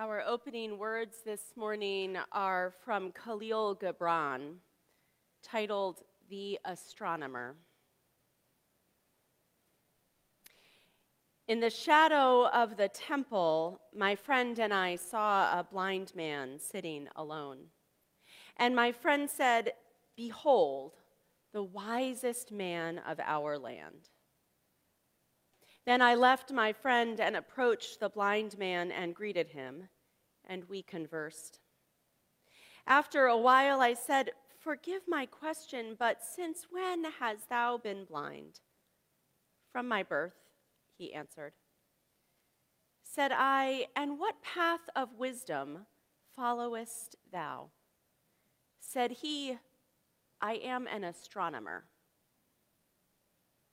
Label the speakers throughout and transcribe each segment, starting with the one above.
Speaker 1: Our opening words this morning are from Khalil Gibran, titled The Astronomer. In the shadow of the temple, my friend and I saw a blind man sitting alone. And my friend said, Behold, the wisest man of our land. Then I left my friend and approached the blind man and greeted him, and we conversed. After a while, I said, Forgive my question, but since when hast thou been blind? From my birth, he answered. Said I, And what path of wisdom followest thou? Said he, I am an astronomer.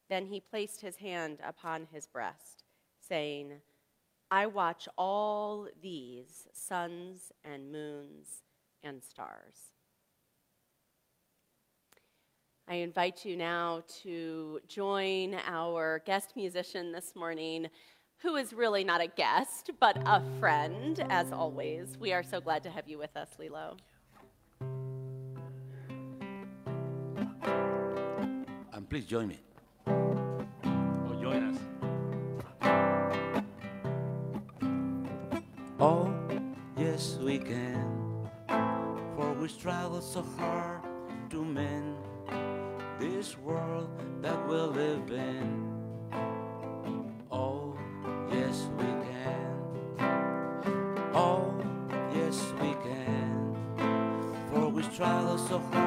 Speaker 1: Then he placed his hand upon his breast, saying, I watch all these suns and moons and stars. I invite you now to join our guest musician this morning, who is really not a guest, but a friend, as always. We are so glad to have you with us, Lilo.
Speaker 2: And please join me. We struggle so hard to mend this world that we live in. Oh, yes, we can. Oh, yes, we can. For we struggle so hard.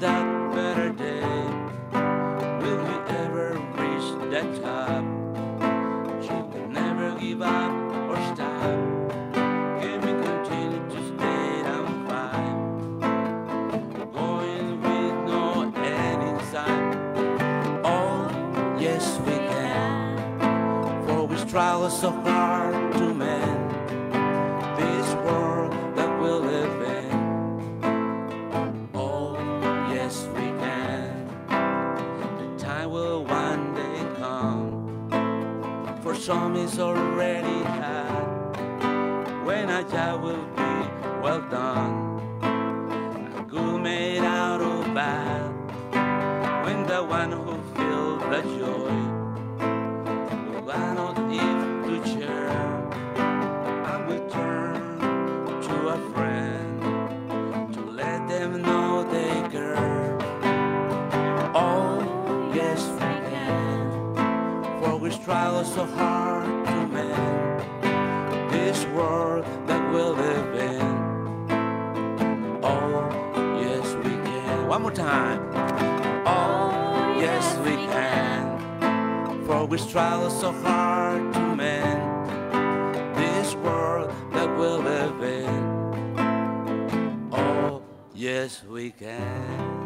Speaker 2: That some is already had. When a job will be well done, a good made out of bad. When the one who feels the joy can, for we live in. Oh, yes, we can. One more time. Oh, yes, we can. For we struggle so hard to mend this world that we live in. Oh, yes, we can.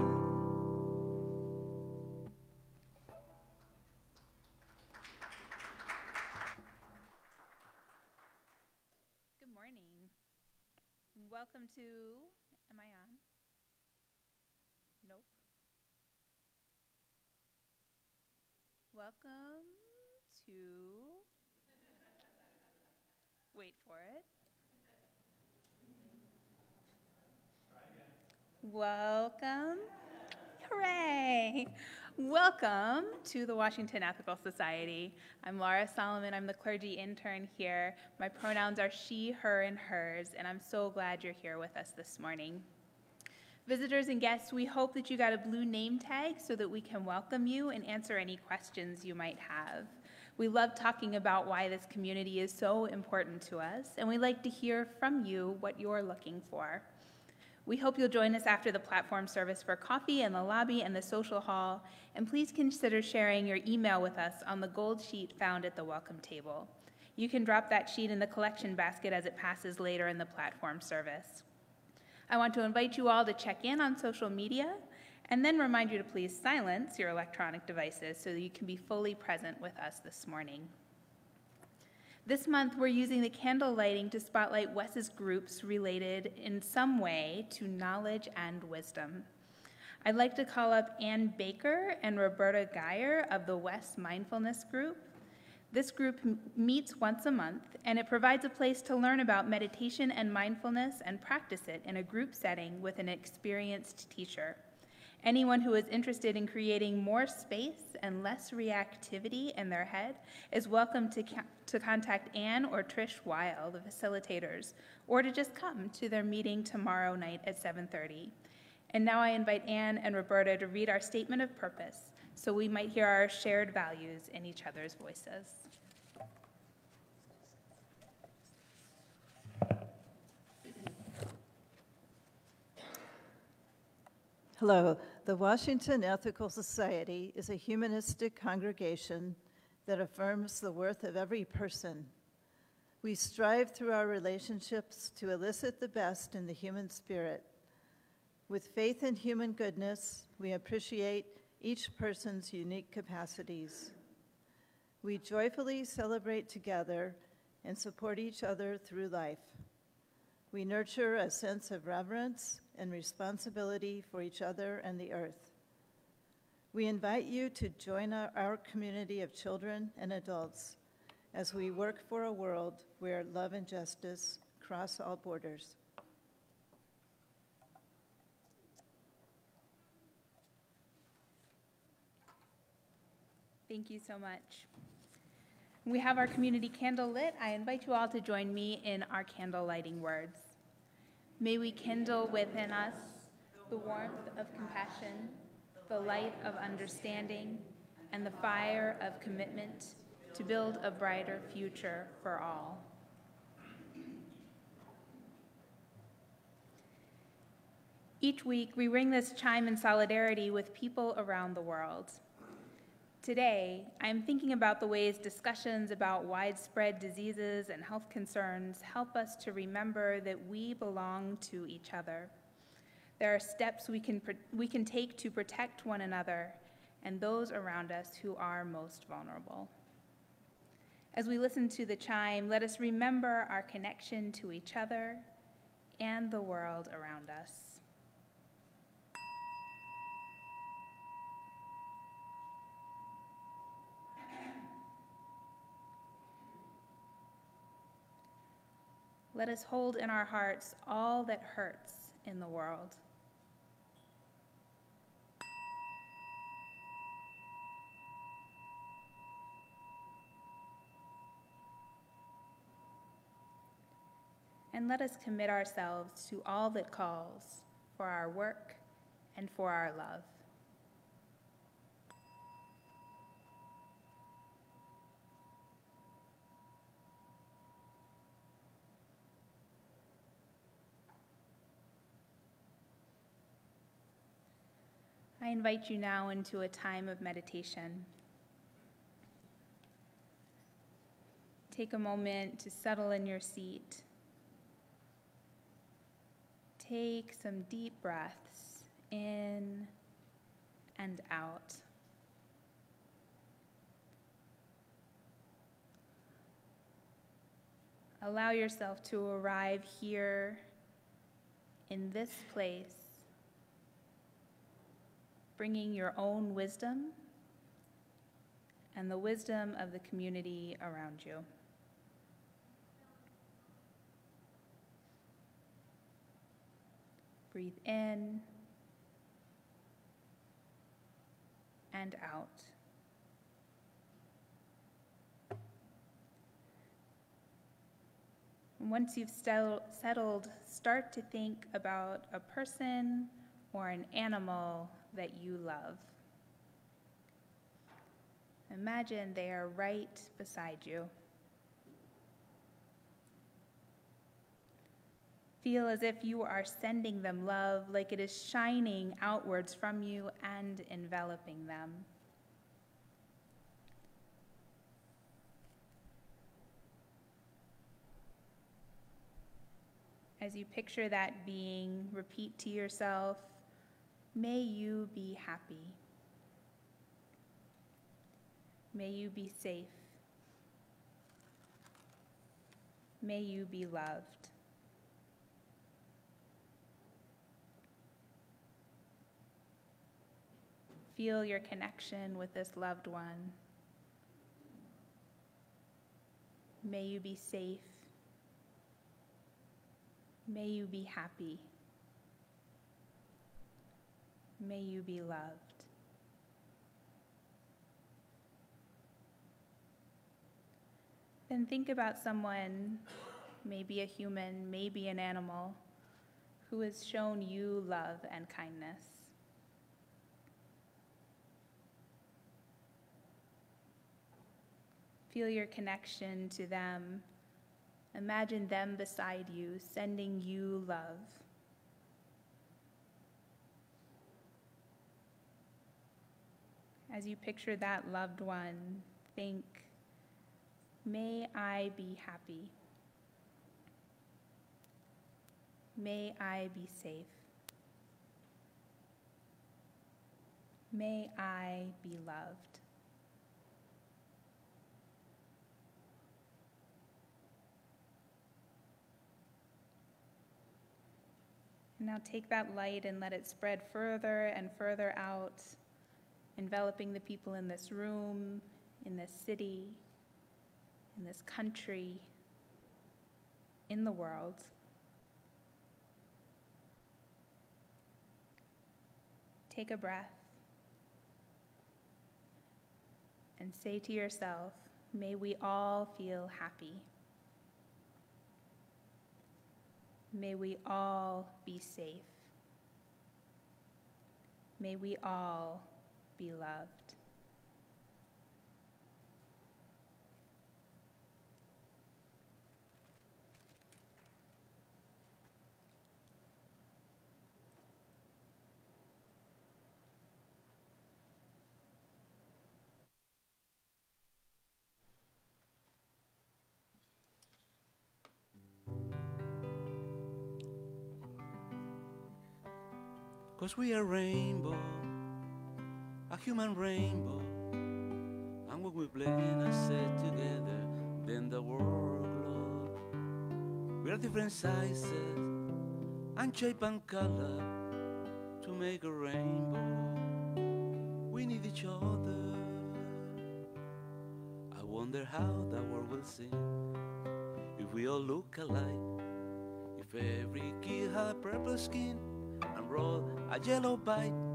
Speaker 3: Welcome. Hooray! Welcome to the Washington Ethical Society. I'm Laura Solomon. I'm the clergy intern here. My pronouns are she, her, and hers, and I'm so glad you're here with us this morning. Visitors and guests, we hope that you got a blue name tag so that we can welcome you and answer any questions you might have. We love talking about why this community is so important to us, and we like to hear from you what you're looking for. We hope you'll join us after the platform service for coffee in the lobby and the social hall, and please consider sharing your email with us on the gold sheet found at the welcome table. You can drop that sheet in the collection basket as it passes later in the platform service. I want to invite you all to check in on social media and then remind you to please silence your electronic devices so that you can be fully present with us this morning. This month, we're using the candle lighting to spotlight Wes's groups related in some way to knowledge and wisdom. I'd like to call up Ann Baker and Roberta Geyer of the Wes Mindfulness Group. This group meets once a month, and it provides a place to learn about meditation and mindfulness and practice it in a group setting with an experienced teacher. Anyone who is interested in creating more space and less reactivity in their head is welcome to, to contact Anne or Trish Weil, the facilitators, or to just come to their meeting tomorrow night at 7:30. And now I invite Anne and Roberta to read our statement of purpose so we might hear our shared values in each other's voices.
Speaker 4: Hello. The Washington Ethical Society is a humanistic congregation that affirms the worth of every person. We strive through our relationships to elicit the best in the human spirit. With faith in human goodness, we appreciate each person's unique capacities. We joyfully celebrate together and support each other through life. We nurture a sense of reverence and responsibility for each other and the earth. We invite you to join our, community of children and adults as we work for a world where love and justice cross all borders.
Speaker 3: Thank you so much. We have our community candle lit. I invite you all to join me in our candle lighting words. May we kindle within us the warmth of compassion, the light of understanding, and the fire of commitment to build a brighter future for all. Each week, we ring this chime in solidarity with people around the world. Today, I'm thinking about the ways discussions about widespread diseases and health concerns help us to remember that we belong to each other. There are steps we can, we can take to protect one another and those around us who are most vulnerable. As we listen to the chime, let us remember our connection to each other and the world around us. Let us hold in our hearts all that hurts in the world. And let us commit ourselves to all that calls for our work and for our love. I invite you now into a time of meditation. Take a moment to settle in your seat. Take some deep breaths in and out. Allow yourself to arrive here in this place bringing your own wisdom and the wisdom of the community around you. Breathe in and out. once you've settled, start to think about a person or an animal that you love. Imagine they are right beside you. Feel as if you are sending them love, like it is shining outwards from you and enveloping them. As you picture that being, repeat to yourself May you be happy. May you be safe. May you be loved. Feel your connection with this loved one. May you be safe. May you be happy. May you be loved. Then think about someone, maybe a human, maybe an animal, who has shown you love and kindness. Feel your connection to them. Imagine them beside you, sending you love. As you picture that loved one, think, may I be happy. May I be safe. May I be loved. Now take that light and let it spread further and further out, enveloping the people in this room, in this city, in this country, in the world. Take a breath and say to yourself, may we all feel happy. May we all be safe. May we all be loved.
Speaker 2: Cause we are rainbow, human rainbow. And when we play and I sit together, then the world glows. We are different sizes and shape and color to make a rainbow. We need each other. I wonder how the world will sing if we all look alike. If every kid had purple skin and roll a yellow bite,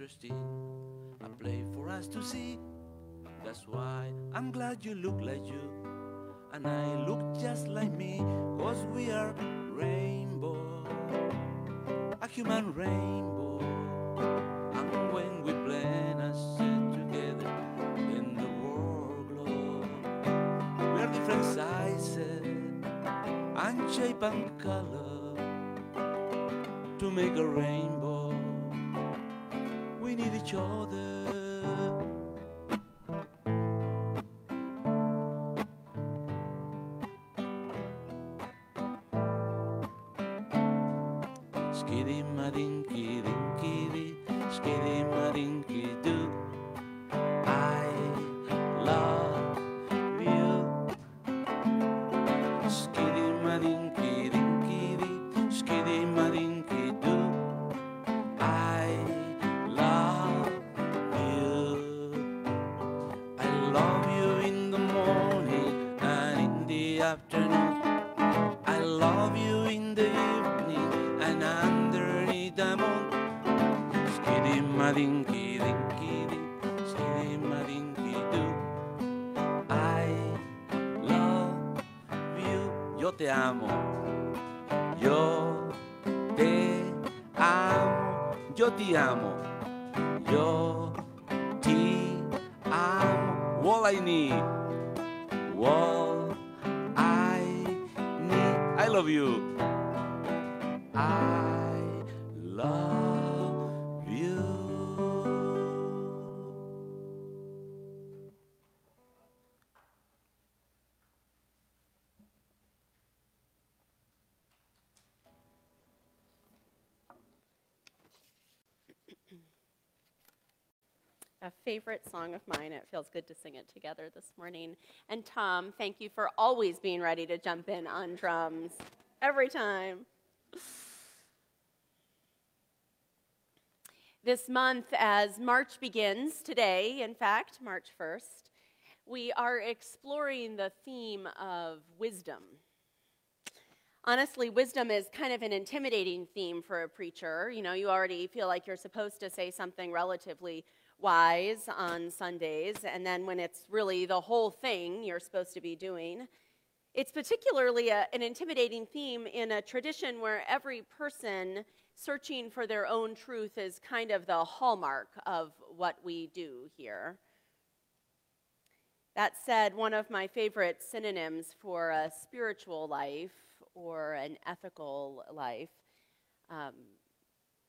Speaker 2: a play for us to see. That's why I'm glad you look like you and I look just like me, cause we are rainbow, a human rainbow. And when we play sit together in the world glow, we are different sizes and shape and color to make a rainbow. We need afternoon. I love you in the evening and underneath the moon. Skiddy madinky dinky dee, skiddy madinky doo. I love you. Yo te amo. Yo te amo. Yo te amo. Yo te amo. All I need. You.
Speaker 1: Favorite song of mine. It feels good to sing it together this morning. And Tom, thank you for always being ready to jump in on drums every time. This month, as March begins today, in fact, March 1st, we are exploring the theme of wisdom. Honestly, wisdom is kind of an intimidating theme for a preacher. You know, you already feel like you're supposed to say something relatively wise on Sundays, and then when it's really the whole thing you're supposed to be doing, it's particularly a, an intimidating theme in a tradition where every person searching for their own truth is kind of the hallmark of what we do here. That said, one of my favorite synonyms for a spiritual life or an ethical life. Um,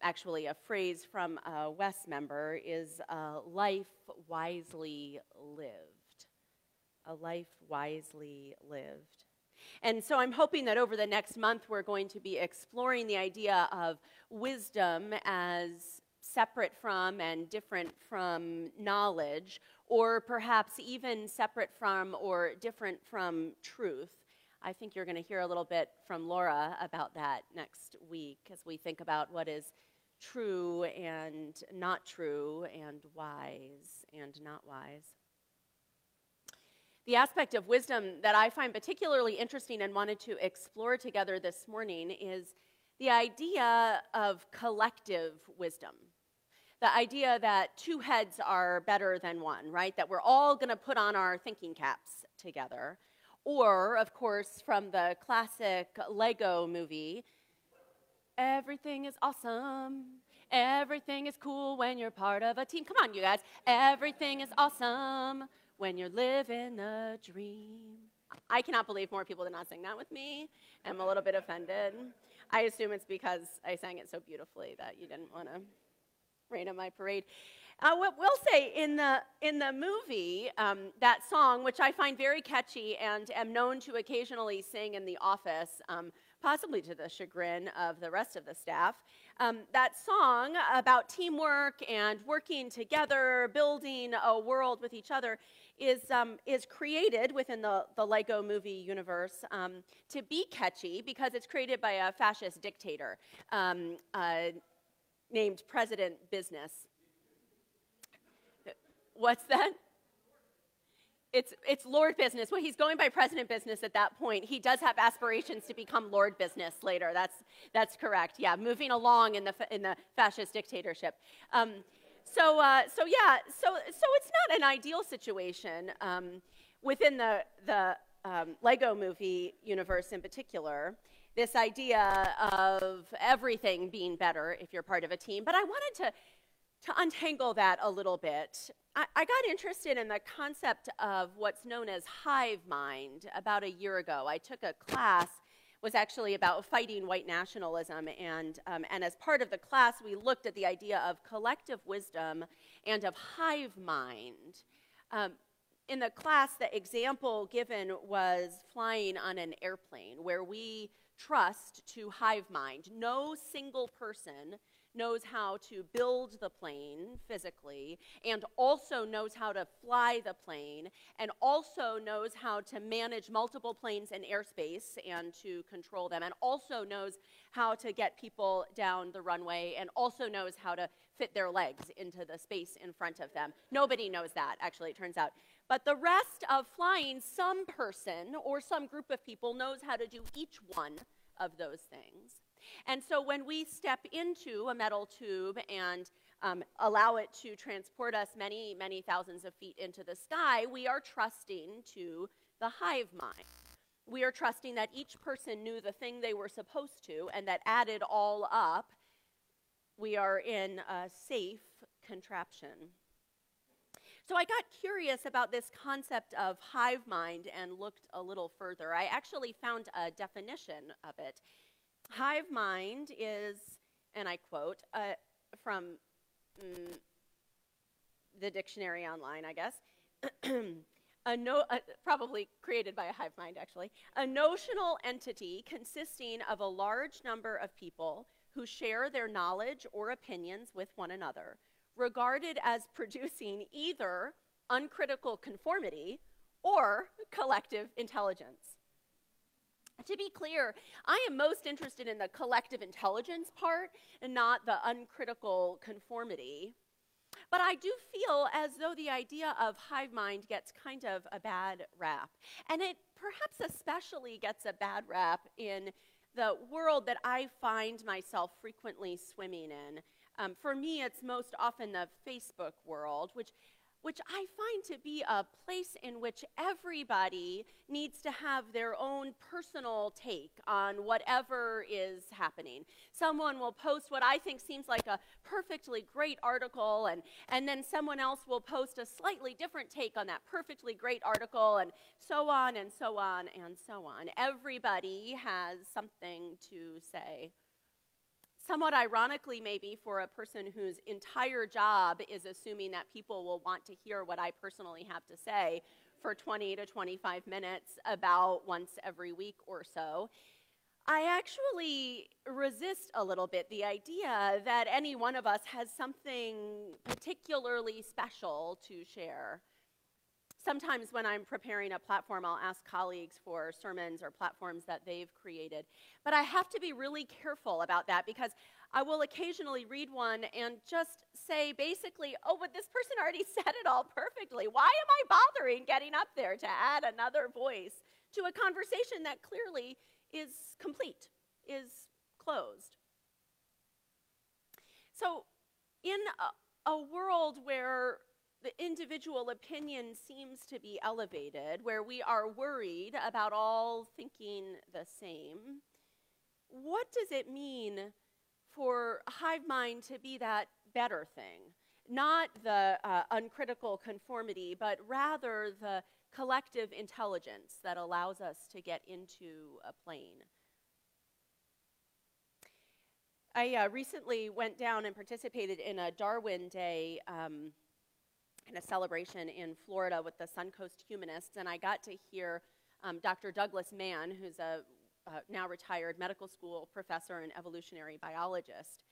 Speaker 1: actually, a phrase from a Wes member is a life wisely lived. A life wisely lived. And so I'm hoping that over the next month we're going to be exploring the idea of wisdom as separate from and different from knowledge, or perhaps even separate from or different from truth. I think you're going to hear a little bit from Laura about that next week as we think about what is true and not true, and wise and not wise. The aspect of wisdom that I find particularly interesting and wanted to explore together this morning is the idea of collective wisdom. The idea that two heads are better than one, right? That we're all going to put on our thinking caps together or, of course, from the classic Lego movie, everything is awesome. Everything is cool when you're part of a team. Come on, you guys. Everything is awesome when you're living a dream. I cannot believe more people did not sing that with me. I'm a little bit offended. I assume it's because I sang it so beautifully that you didn't want to rain on my parade. I will say in the, in the movie, um, that song, which I find very catchy and am known to occasionally sing in the office, um, possibly to the chagrin of the rest of the staff, um, that song about teamwork and working together, building a world with each other, is, um, is created within the, the Lego movie universe um, to be catchy because it's created by a fascist dictator um, uh, named President Business. What's that? It's, it's Lord Business. Well, he's going by President Business at that point. He does have aspirations to become Lord Business later. That's, that's correct. Yeah, moving along in the, in the fascist dictatorship. Um, so, uh, so yeah, so, so it's not an ideal situation um, within the, the um, Lego movie universe in particular. This idea of everything being better if you're part of a team. But I wanted to to untangle that a little bit, I, I, got interested in the concept of what's known as hive mind about a year ago. I took a class was actually about fighting white nationalism, and um, and as part of the class, we looked at the idea of collective wisdom and of hive mind. Um, in the class, the example given was flying on an airplane, where we trust to hive mind. No single person knows how to build the plane physically and also knows how to fly the plane and also knows how to manage multiple planes in airspace and to control them and also knows how to get people down the runway and also knows how to fit their legs into the space in front of them. Nobody knows that, actually, it turns out. But the rest of flying, some person or some group of people knows how to do each one of those things. And so when we step into a metal tube and um, allow it to transport us many, many thousands of feet into the sky, we are trusting to the hive mind. We are trusting that each person knew the thing they were supposed to, and that added all up, we are in a safe contraption. So I got curious about this concept of hive mind and looked a little further. I actually found a definition of it. Hive mind is, and I quote uh, from mm, the dictionary online, I guess. a no, uh, probably created by a hive mind, actually. A notional entity consisting of a large number of people who share their knowledge or opinions with one another, regarded as producing either uncritical conformity or collective intelligence. To be clear, I am most interested in the collective intelligence part and not the uncritical conformity. But I do feel as though the idea of hive mind gets kind of a bad rap. And it perhaps especially gets a bad rap in the world that I find myself frequently swimming in. Um, for me, it's most often the Facebook world, which which I find to be a place in which everybody needs to have their own personal take on whatever is happening. Someone will post what I think seems like a perfectly great article, and, and then someone else will post a slightly different take on that perfectly great article, and so on and so on and so on. Everybody has something to say somewhat ironically, maybe for a person whose entire job is assuming that people will want to hear what I personally have to say for 20 to 25 minutes about once every week or so. I actually resist a little bit the idea that any one of us has something particularly special to share. Sometimes when I'm preparing a platform, I'll ask colleagues for sermons or platforms that they've created. But I have to be really careful about that because I will occasionally read one and just say basically, oh, but this person already said it all perfectly. Why am I bothering getting up there to add another voice to a conversation that clearly is complete, is closed? So, in a, a world where the individual opinion seems to be elevated, where we are worried about all thinking the same, what does it mean for hive mind to be that better thing? Not the uh, uncritical conformity, but rather the collective intelligence that allows us to get into a plane. I uh, recently went down and participated in a Darwin Day um, in a celebration in Florida with the Suncoast Humanists, and I got to hear um, Dr. Douglas Mann, who's a uh, now retired medical school professor and evolutionary biologist.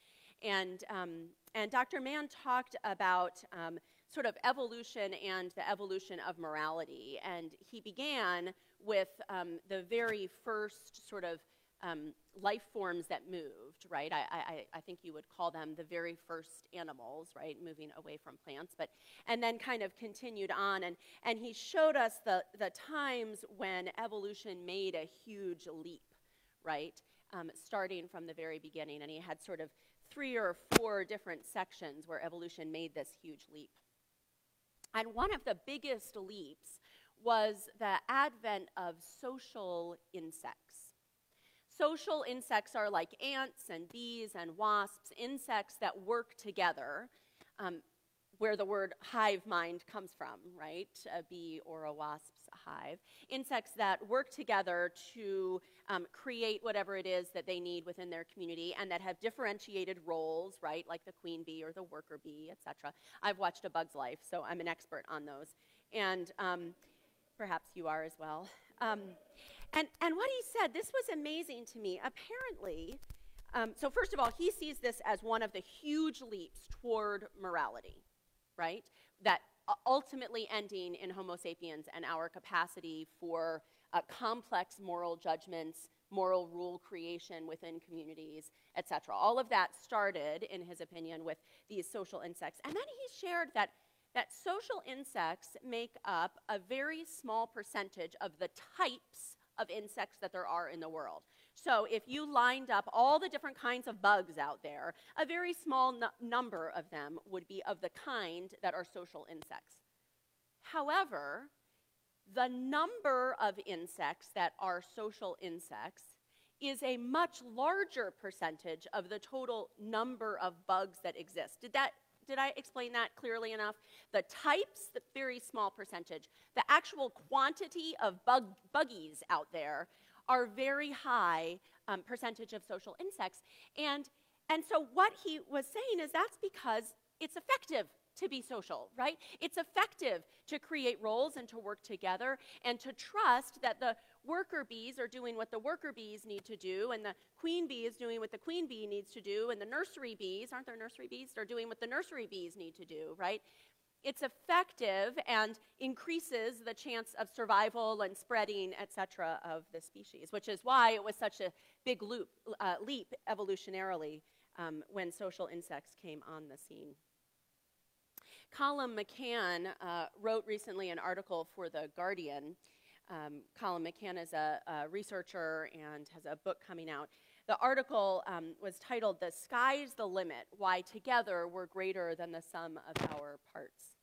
Speaker 1: And, um, and Dr. Mann talked about um, sort of evolution and the evolution of morality. And he began with um, the very first sort of um, life forms that moved, right? I, I, I, think you would call them the very first animals, right? Moving away from plants, but and then kind of continued on, and and he showed us the the times when evolution made a huge leap, right? Um, starting from the very beginning, and he had sort of three or four different sections where evolution made this huge leap. And one of the biggest leaps was the advent of social insects Social insects are like ants and bees and wasps, insects that work together, um, where the word hive mind comes from, right? A bee or a wasp's hive. Insects that work together to um, create whatever it is that they need within their community and that have differentiated roles, right? Like the queen bee or the worker bee, etc. I've watched A Bug's Life, so I'm an expert on those. And um, perhaps you are as well. And, and what he said, this was amazing to me. Apparently, um, so first of all, he sees this as one of the huge leaps toward morality, right? That ultimately ending in Homo sapiens and our capacity for uh, complex moral judgments, moral rule creation within communities, etc. All of that started, in his opinion, with these social insects. And then he shared that that social insects make up a very small percentage of the types of insects that there are in the world. So if you lined up all the different kinds of bugs out there, a very small number of them would be of the kind that are social insects. However, the number of insects that are social insects is a much larger percentage of the total number of bugs that exist. Did that did I explain that clearly enough? The types, the very small percentage. The actual quantity of bug, buggies out there are very high um, percentage of social insects. And, and so what he was saying is that's because it's effective to be social, right? It's effective to create roles and to work together and to trust that the worker bees are doing what the worker bees need to do, and the queen bee is doing what the queen bee needs to do, and the nursery bees, aren't there nursery bees? They're doing what the nursery bees need to do, right? It's effective and increases the chance of survival and spreading, et cetera, of the species, which is why it was such a big loop, uh, leap evolutionarily um, when social insects came on the scene. Colum McCann uh, wrote recently an article for The Guardian. Um, Colum McCann is a, a, researcher and has a book coming out. The article um, was titled The Sky's the Limit Why Together We're Greater Than the Sum of Our Parts.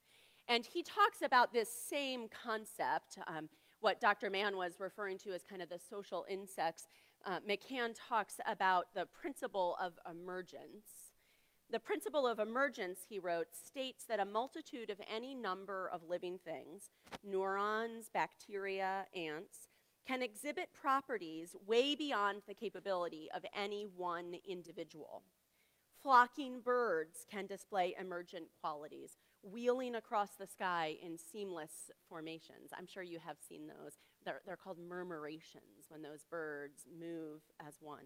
Speaker 1: And he talks about this same concept, um, what Dr. Mann was referring to as kind of the social insects. Uh, McCann talks about the principle of emergence the principle of emergence, he wrote, states that a multitude of any number of living things, neurons, bacteria, ants, can exhibit properties way beyond the capability of any one individual. Flocking birds can display emergent qualities, wheeling across the sky in seamless formations. I'm sure you have seen those. They're, they're called murmurations when those birds move as one.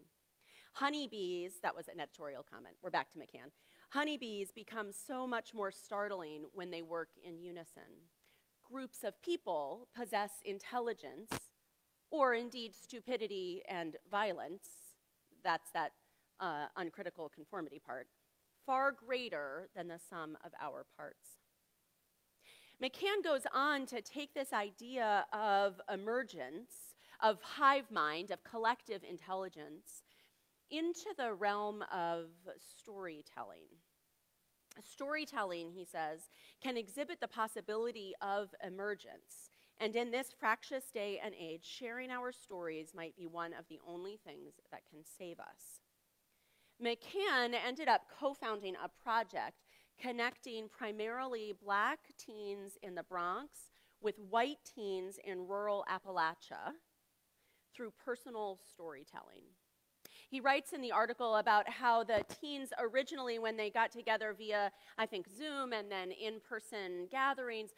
Speaker 1: Honeybees, that was an editorial comment. We're back to McCann. Honeybees become so much more startling when they work in unison. Groups of people possess intelligence, or indeed stupidity and violence. That's that uh, uncritical conformity part, far greater than the sum of our parts. McCann goes on to take this idea of emergence, of hive mind, of collective intelligence, into the realm of storytelling. Storytelling, he says, can exhibit the possibility of emergence. And in this fractious day and age, sharing our stories might be one of the only things that can save us. McCann ended up co founding a project connecting primarily black teens in the Bronx with white teens in rural Appalachia through personal storytelling. He writes in the article about how the teens originally, when they got together via, I think, Zoom and then in person gatherings,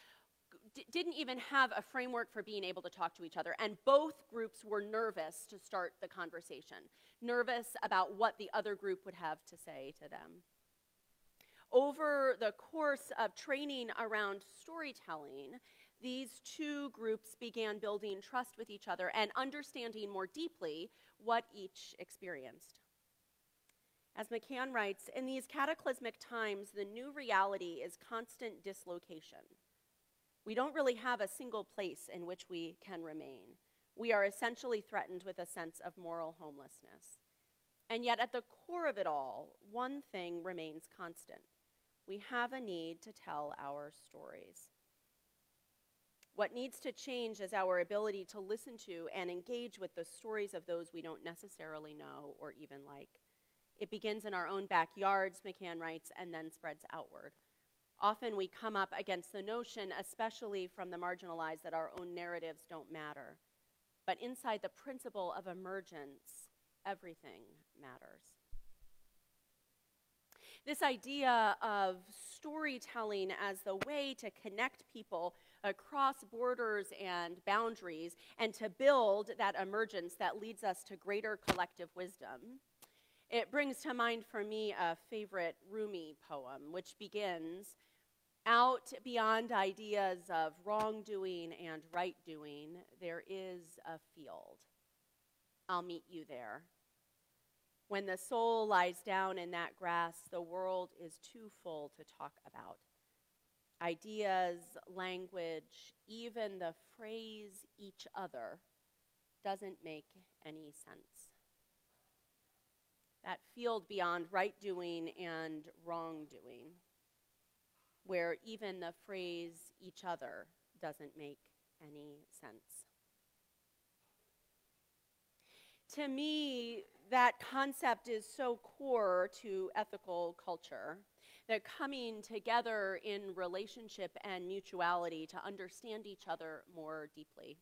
Speaker 1: d- didn't even have a framework for being able to talk to each other. And both groups were nervous to start the conversation, nervous about what the other group would have to say to them. Over the course of training around storytelling, these two groups began building trust with each other and understanding more deeply what each experienced. As McCann writes, in these cataclysmic times, the new reality is constant dislocation. We don't really have a single place in which we can remain. We are essentially threatened with a sense of moral homelessness. And yet, at the core of it all, one thing remains constant we have a need to tell our stories. What needs to change is our ability to listen to and engage with the stories of those we don't necessarily know or even like. It begins in our own backyards, McCann writes, and then spreads outward. Often we come up against the notion, especially from the marginalized, that our own narratives don't matter. But inside the principle of emergence, everything matters. This idea of storytelling as the way to connect people across borders and boundaries and to build that emergence that leads us to greater collective wisdom. It brings to mind for me a favorite Rumi poem, which begins Out beyond ideas of wrongdoing and right doing, there is a field. I'll meet you there. When the soul lies down in that grass, the world is too full to talk about ideas, language, even the phrase each other doesn't make any sense. That field beyond right doing and wrongdoing, where even the phrase each other doesn't make any sense. To me, that concept is so core to ethical culture that coming together in relationship and mutuality to understand each other more deeply.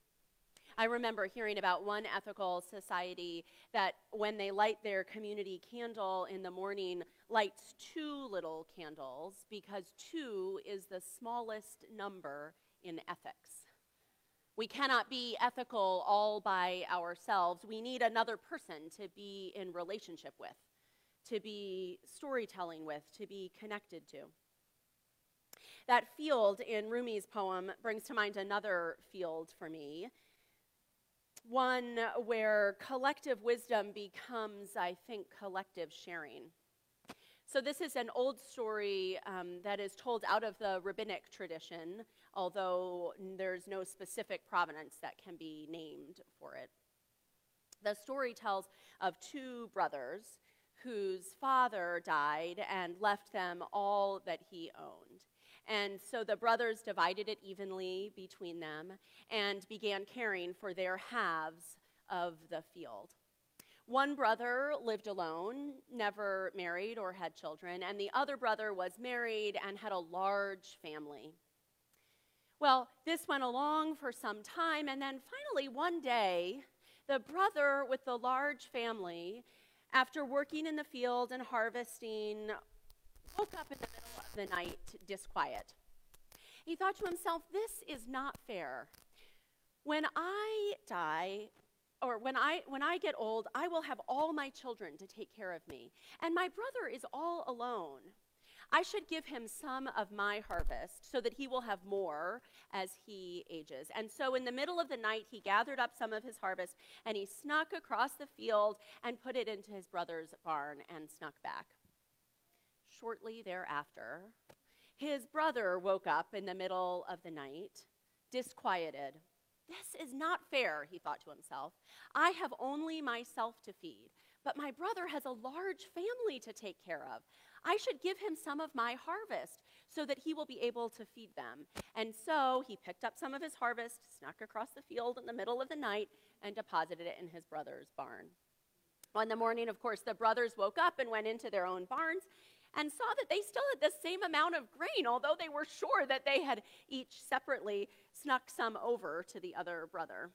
Speaker 1: I remember hearing about one ethical society that when they light their community candle in the morning, lights two little candles because two is the smallest number in ethics We cannot be ethical all by ourselves. We need another person to be in relationship with, to be storytelling with, to be connected to. That field in Rumi's poem brings to mind another field for me, one where collective wisdom becomes, I think, collective sharing. So, this is an old story um, that is told out of the rabbinic tradition, although there's no specific provenance that can be named for it. The story tells of two brothers whose father died and left them all that he owned. And so the brothers divided it evenly between them and began caring for their halves of the field. One brother lived alone, never married or had children, and the other brother was married and had a large family. Well, this went along for some time, and then finally, one day, the brother with the large family, after working in the field and harvesting, woke up in the middle of the night disquiet. He thought to himself, This is not fair. When I die, or when I when I get old, I will have all my children to take care of me, and my brother is all alone. I should give him some of my harvest so that he will have more as he ages. And so in the middle of the night, he gathered up some of his harvest and he snuck across the field and put it into his brother's barn and snuck back. Shortly thereafter, his brother woke up in the middle of the night, disquieted this is not fair, he thought to himself. I have only myself to feed, but my brother has a large family to take care of. I should give him some of my harvest so that he will be able to feed them. And so he picked up some of his harvest, snuck across the field in the middle of the night, and deposited it in his brother's barn. On the morning, of course, the brothers woke up and went into their own barns and saw that they still had the same amount of grain, although they were sure that they had each separately snuck some over to the other brother.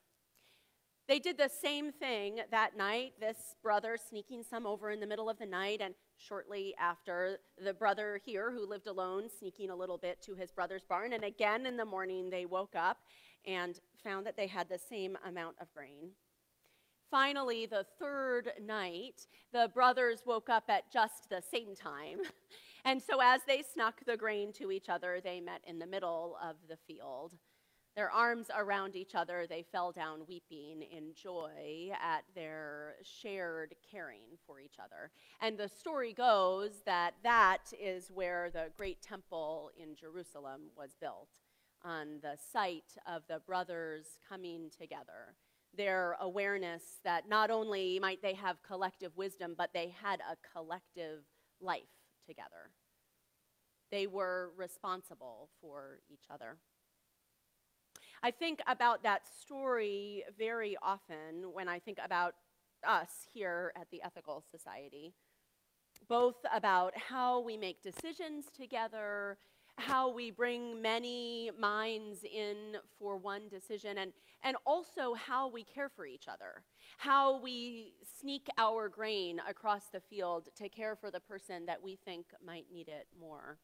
Speaker 1: They did the same thing that night, this brother sneaking some over in the middle of the night, and shortly after, the brother here who lived alone sneaking a little bit to his brother's barn. And again in the morning, they woke up and found that they had the same amount of grain. Finally, the third night, the brothers woke up at just the same time. And so, as they snuck the grain to each other, they met in the middle of the field. Their arms around each other, they fell down weeping in joy at their shared caring for each other. And the story goes that that is where the great temple in Jerusalem was built, on the site of the brothers coming together their awareness that not only might they have collective wisdom, but they had a collective life together. They were responsible for each other. I think about that story very often when I think about us here at the Ethical Society, both about how we make decisions together how we bring many minds in for one decision, and, and also how we care for each other, how we sneak our grain across the field to care for the person that we think might need it more.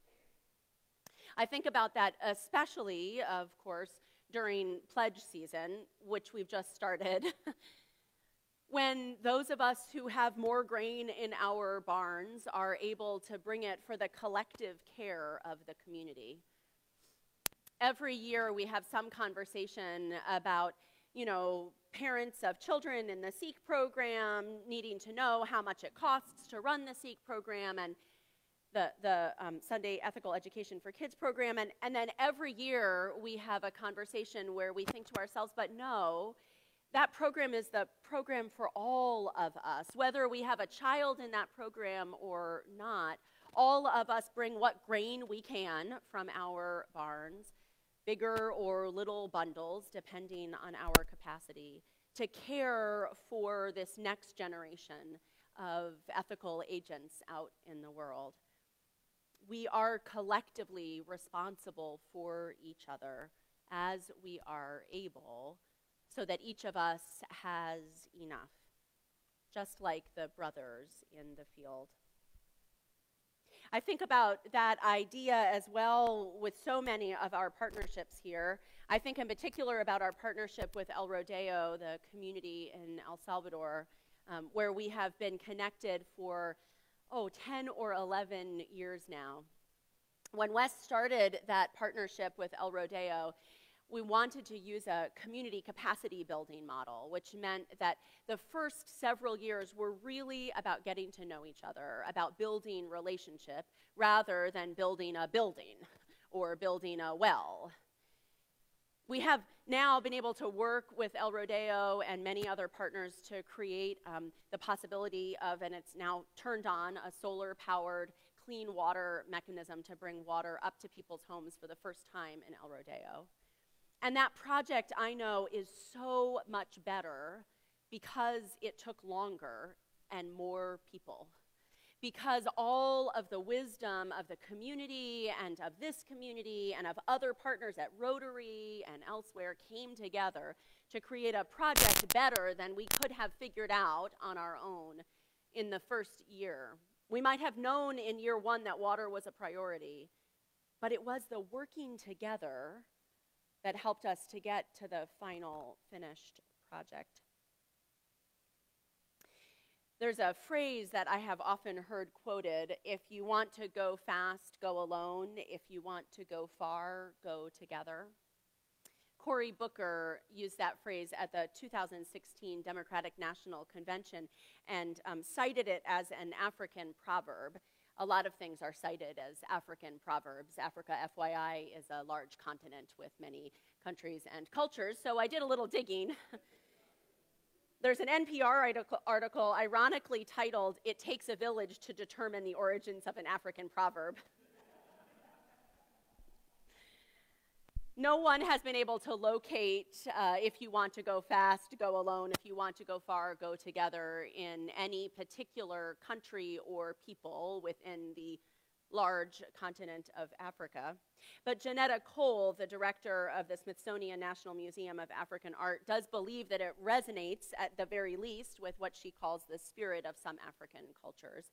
Speaker 1: I think about that especially, of course, during pledge season, which we've just started. when those of us who have more grain in our barns are able to bring it for the collective care of the community. Every year we have some conversation about, you know, parents of children in the SEEK program needing to know how much it costs to run the SEEK program and the, the um, Sunday Ethical Education for Kids program. And, and then every year we have a conversation where we think to ourselves, but no, that program is the program for all of us. Whether we have a child in that program or not, all of us bring what grain we can from our barns, bigger or little bundles, depending on our capacity, to care for this next generation of ethical agents out in the world. We are collectively responsible for each other as we are able so that each of us has enough, just like the brothers in the field. I think about that idea as well with so many of our partnerships here. I think in particular about our partnership with El Rodeo, the community in El Salvador, um, where we have been connected for, oh, 10 or 11 years now. When Wes started that partnership with El Rodeo, we wanted to use a community capacity building model, which meant that the first several years were really about getting to know each other, about building relationship, rather than building a building or building a well. We have now been able to work with El Rodeo and many other partners to create um, the possibility of, and it's now turned on, a solar powered clean water mechanism to bring water up to people's homes for the first time in El Rodeo. And that project, I know, is so much better because it took longer and more people. Because all of the wisdom of the community and of this community and of other partners at Rotary and elsewhere came together to create a project better than we could have figured out on our own in the first year. We might have known in year one that water was a priority, but it was the working together that helped us to get to the final finished project. There's a phrase that I have often heard quoted if you want to go fast, go alone. If you want to go far, go together. Cory Booker used that phrase at the 2016 Democratic National Convention and um, cited it as an African proverb a lot of things are cited as African proverbs. Africa, FYI, is a large continent with many countries and cultures, so I did a little digging. There's an NPR article, article, ironically titled, It Takes a Village to Determine the Origins of an African Proverb. no one has been able to locate uh, if you want to go fast, go alone, if you want to go far, go together in any particular country or people within the large continent of Africa. But Johnnetta Cole, the director of the Smithsonian National Museum of African Art, does believe that it resonates at the very least with what she calls the spirit of some African cultures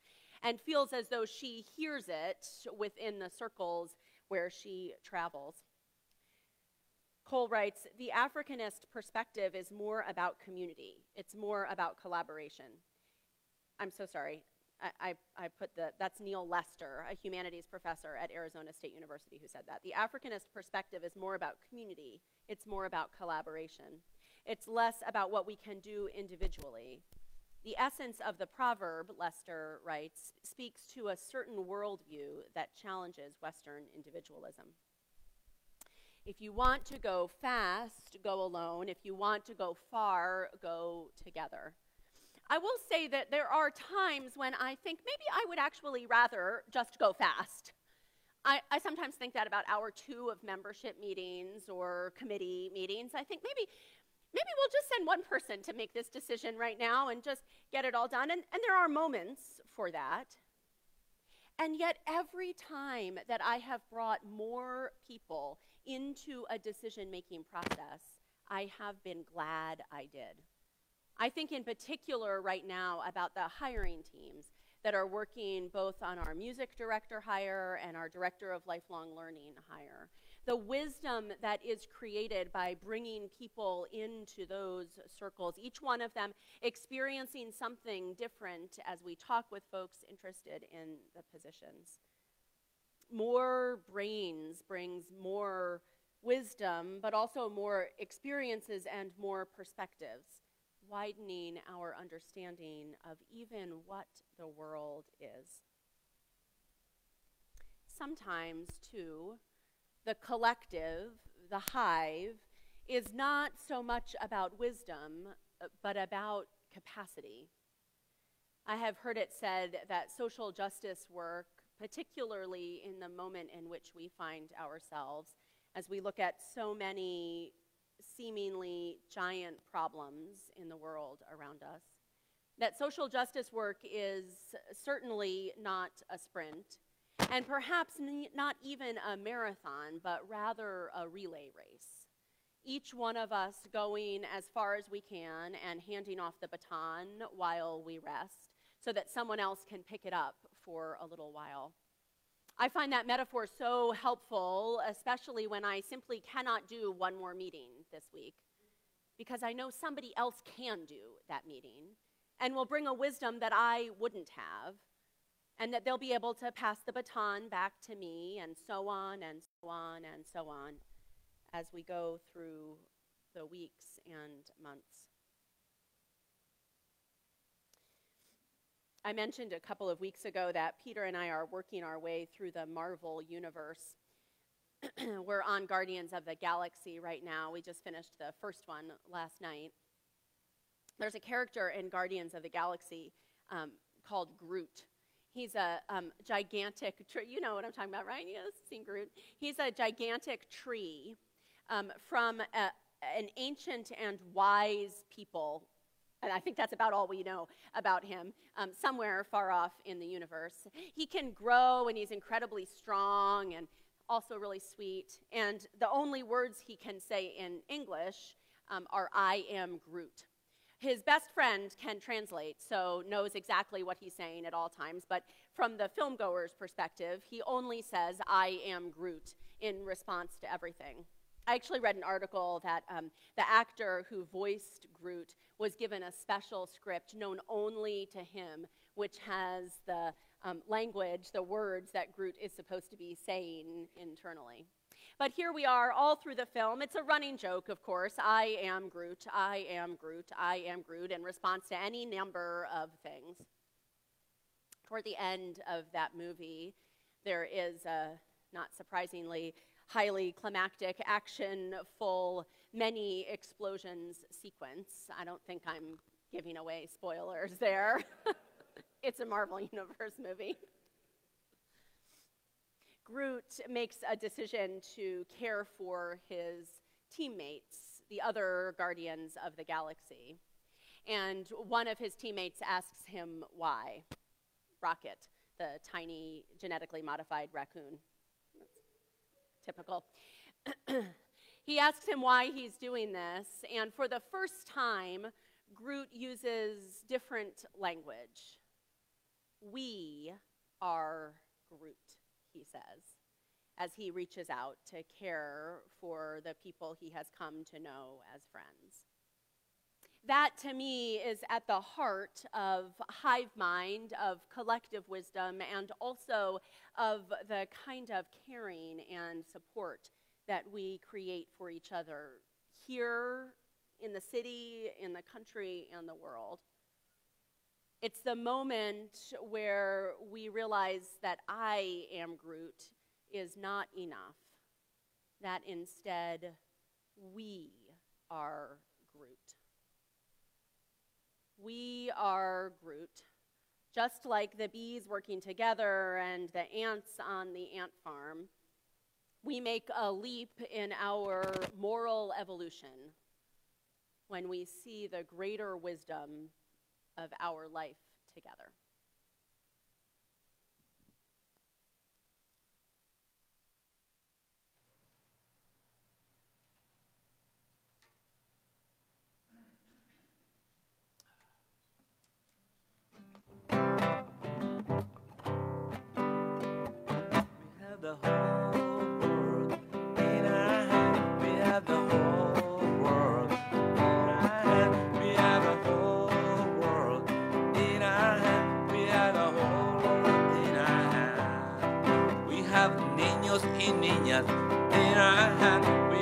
Speaker 1: and feels as though she hears it within the circles where she travels. Cole writes The Africanist perspective is more about community, it's more about collaboration. I'm so sorry. I, I, put the, that's Neal Lester, a humanities professor at Arizona State University, who said that. The Africanist perspective is more about community, it's more about collaboration. It's less about what we can do individually. The essence of the proverb, Lester writes, speaks to a certain worldview that challenges Western individualism. If you want to go fast, go alone. If you want to go far, go together. I will say that there are times when I think maybe I would actually rather just go fast. I, I, sometimes think that about hour two of membership meetings or committee meetings. I think maybe maybe we'll just send one person to make this decision right now and just get it all done. And, and there are moments for that. And yet, every time that I have brought more people into a decision making process, I have been glad I did. I think, in particular, right now, about the hiring teams that are working both on our music director hire and our director of lifelong learning hire. The wisdom that is created by bringing people into those circles, each one of them experiencing something different as we talk with folks interested in the positions more brains brings more wisdom, but also more experiences and more perspectives, widening our understanding of even what the world is. Sometimes, too, the collective, the hive, is not so much about wisdom, but about capacity. I have heard it said that social justice work particularly in the moment in which we find ourselves as we look at so many seemingly giant problems in the world around us. That social justice work is certainly not a sprint, and perhaps not even a marathon, but rather a relay race. Each one of us going as far as we can and handing off the baton while we rest so that someone else can pick it up for a little while. I find that metaphor so helpful, especially when I simply cannot do one more meeting this week, because I know somebody else can do that meeting and will bring a wisdom that I wouldn't have, and that they'll be able to pass the baton back to me, and so on and so on and so on as we go through the weeks and months. I mentioned a couple of weeks ago that Peter and I are working our way through the Marvel universe. We're on Guardians of the Galaxy right now. We just finished the first one last night. There's a character in Guardians of the Galaxy um, called Groot. He's a um, gigantic tree. You know what I'm talking about, right? Yes, seen Groot. He's a gigantic tree um, from a, an ancient and wise people and I think that's about all we know about him, um, somewhere far off in the universe. He can grow and he's incredibly strong and also really sweet. And the only words he can say in English um, are, I am Groot. His best friend can translate, so knows exactly what he's saying at all times. But from the filmgoer's perspective, he only says, I am Groot in response to everything. I actually read an article that um, the actor who voiced Groot was given a special script known only to him, which has the um, language, the words that Groot is supposed to be saying internally. But here we are all through the film. It's a running joke, of course. I am Groot, I am Groot, I am Groot, in response to any number of things. Toward the end of that movie, there is, a, not surprisingly, highly climactic, action full, many explosions sequence. I don't think I'm giving away spoilers there. it's a Marvel Universe movie. Groot makes a decision to care for his teammates, the other Guardians of the Galaxy. And one of his teammates asks him why. Rocket, the tiny genetically modified raccoon typical. he asks him why he's doing this, and for the first time, Groot uses different language. We are Groot, he says, as he reaches out to care for the people he has come to know as friends. That to me is at the heart of hive mind, of collective wisdom, and also of the kind of caring and support that we create for each other here in the city, in the country, and the world. It's the moment where we realize that I am Groot is not enough, that instead we are Groot. We are Groot just like the bees working together and the ants on the ant farm, we make a leap in our moral evolution when we see the greater wisdom of our life together.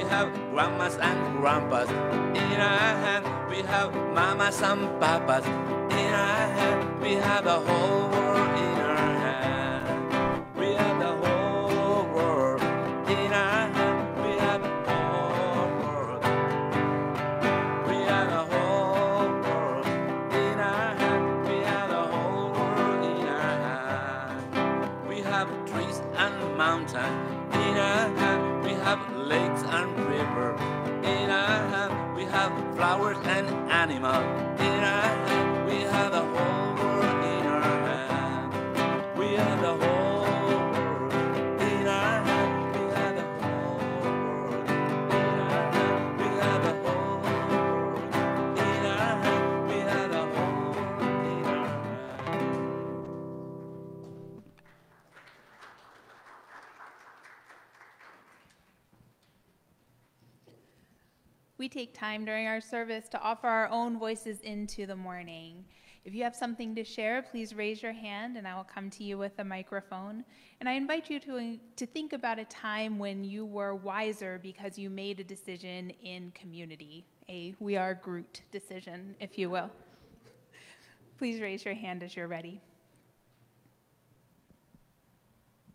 Speaker 1: Have grandmas and grandpas. In our hand, we have mamas and papas. In our hand, we have a whole world and
Speaker 3: take time during our service to offer our own voices into the morning. If you have something to share, please raise your hand and I will come to you with a microphone. And I invite you to, to think about a time when you were wiser because you made a decision in community, a We Are Groot decision, if you will. Please raise your hand as you're ready.